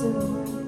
listen.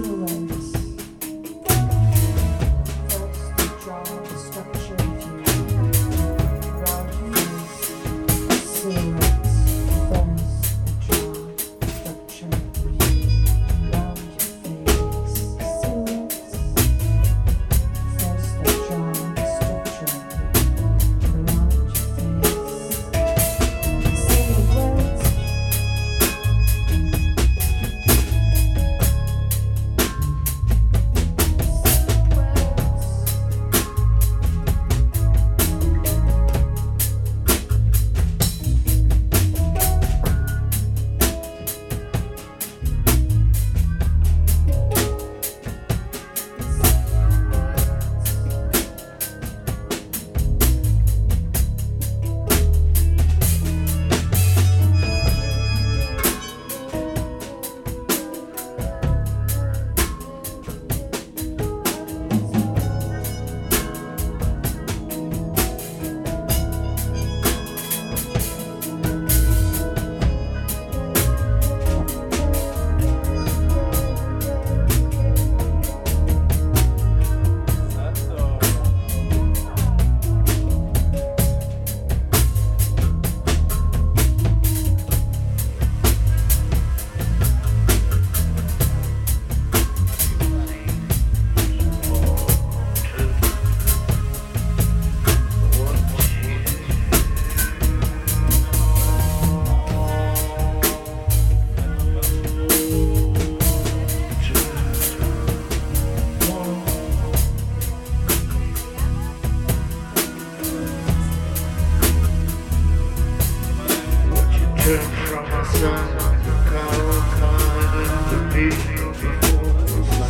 Silver Range.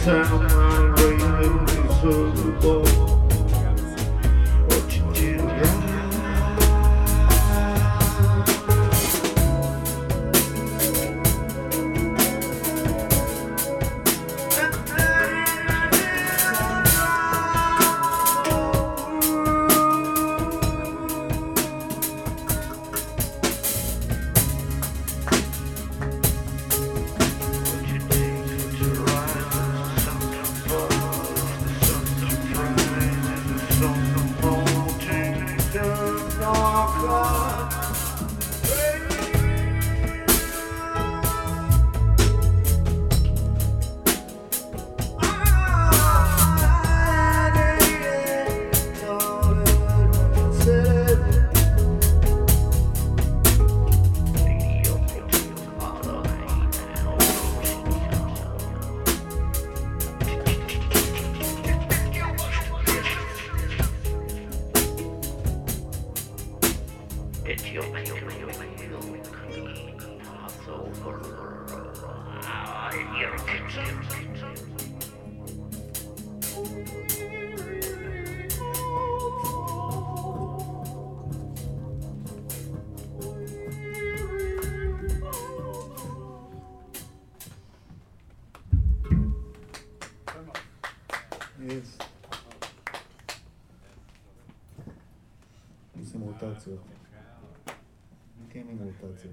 Sound my radio is so bold. too. You came in with that too.